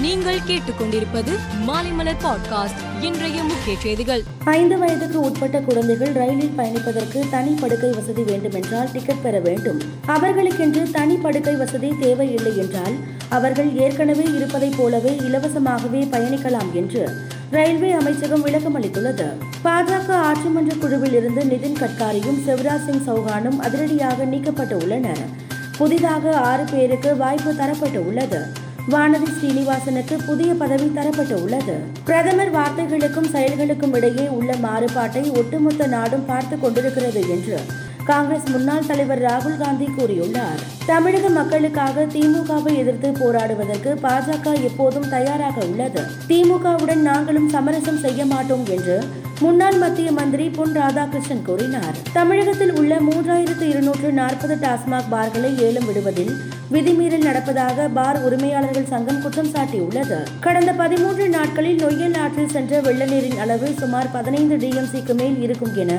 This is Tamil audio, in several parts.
நீங்கள் கேட்டுக்கொண்டிருப்பது மாலைமலர் பாட்காஸ்ட் இன்றைய முக்கிய செய்திகள். ஐந்து வயதுக்கு உட்பட்ட குழந்தைகள் ரயிலில் பயணிப்பதற்கு தனி படுக்கை வசதி வேண்டுமென்றால் டிக்கெட் பெற வேண்டும். அவர்களுக்கென்று தனி படுக்கை வசதி தேவையில்லை என்றால் அவர்கள் ஏற்கனவே இருப்பதைப் போலவே இலவசமாகவே பயணிக்கலாம் என்று ரயில்வே அமைச்சகம் விளக்கம் அளித்துள்ளது. பாஜக ஆட்சிமன்ற குழுவில் இருந்து நிதின் கட்காரியும் சிவராஜ் சிங் சௌகானும் அதிரடியாக நீக்கப்பட்டு உள்ளனர். புதிதாக ஆறு பேருக்கு வாய்ப்பு தரப்பட்டு உள்ளது. வானதி ஸ்ரீனிவாசனுக்கு புதிய பதவி தரப்பட்டு உள்ளது பிரதமர் வார்த்தைகளுக்கும் செயல்களுக்கும் இடையே உள்ள மாறுபாட்டை ஒட்டுமொத்த நாடும் பார்த்து கொண்டிருக்கிறது என்று காங்கிரஸ் முன்னாள் தலைவர் ராகுல் காந்தி கூறியுள்ளார். தமிழக மக்களுக்காக திமுகவை எதிர்த்து போராடுவதற்கு பாஜக எப்போதும் தயாராக உள்ளது. திமுகவுடன் நாங்களும் சமரசம் செய்ய மாட்டோம் என்று முன்னாள் மத்திய மந்திரி பொன் ராதாகிருஷ்ணன் கூறினார். தமிழகத்தில் உள்ள மூன்றாயிரத்து இருநூற்று நாற்பது டாஸ்மாக் பார்களை ஏலம் விடுவதில் விதிமீறல் நடப்பதாக பார் உரிமையாளர்கள் சங்கம் குற்றம் சாட்டியுள்ளது. கடந்த பதிமூன்று நாட்களில் நொய்யல் ஆற்றில் சென்ற வெள்ள நீரின் அளவு சுமார் பதினைந்து டிஎம்சிக்கு மேல் இருக்கும் என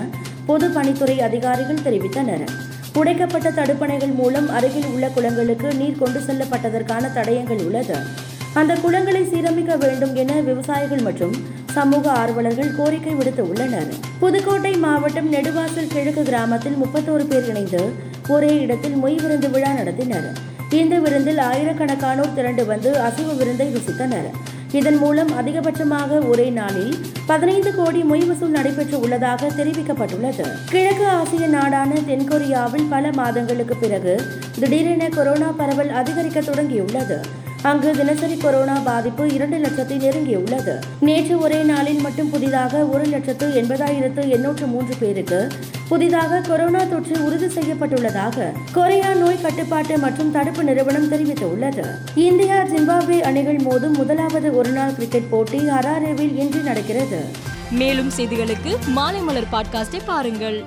பொது பணித்துறை அதிகாரிகள் தெரிவித்தனர். உடைக்கப்பட்ட தடுப்பணைகள் மூலம் அருகில் உள்ள குளங்களுக்கு நீர் கொண்டு செல்லப்பட்டதற்கான தடயங்கள் உள்ளது. அந்த குளங்களை சீரமைக்க வேண்டும் என விவசாயிகள் மற்றும் சமூக ஆர்வலர்கள் கோரிக்கை விடுத்து உள்ளனர். புதுக்கோட்டை மாவட்டம் நெடுவாசல் கிழக்கு கிராமத்தில் முப்பத்தோரு பேர் இணைந்து ஒரே இடத்தில் மொய் விருந்து விழா நடத்தினர். இந்த விருந்தில் ஆயிரக்கணக்கானோர் திரண்டு வந்து அசைவ விருந்தை ருசித்தனர். இதன் மூலம் அதிகபட்சமாக ஒரே நாளில் பதினைந்து கோடி மொய் வசூல் நடைபெற்று உள்ளதாக தெரிவிக்கப்பட்டுள்ளது. கிழக்கு ஆசிய நாடான தென்கொரியாவில் பல மாதங்களுக்கு பிறகு திடீரென கொரோனா பரவல் அதிகரிக்க தொடங்கியுள்ளது. அங்கு தினசரி கொரோனா பாதிப்பு இரண்டு லட்சத்தை நெருங்கியுள்ளது நேற்று ஒரே நாளில் மட்டும் புதிதாக ஒரு லட்சத்து எண்பதாயிரத்து எண்ணூற்று மூன்று பேருக்கு புதிதாக கொரோனா தொற்று உறுதி செய்யப்பட்டுள்ளதாக கொரியா நோய் கட்டுப்பாட்டு மற்றும் தடுப்பு நிறுவனம் தெரிவித்துள்ளது. இந்தியா ஜிம்பாப்வே அணிகள் மோதும் முதலாவது ஒருநாள் கிரிக்கெட் போட்டி ஹராரேவில் இன்று நடக்கிறது. மேலும் செய்திகளுக்கு மாலைமலர் பாட்காஸ்டை பாருங்கள்.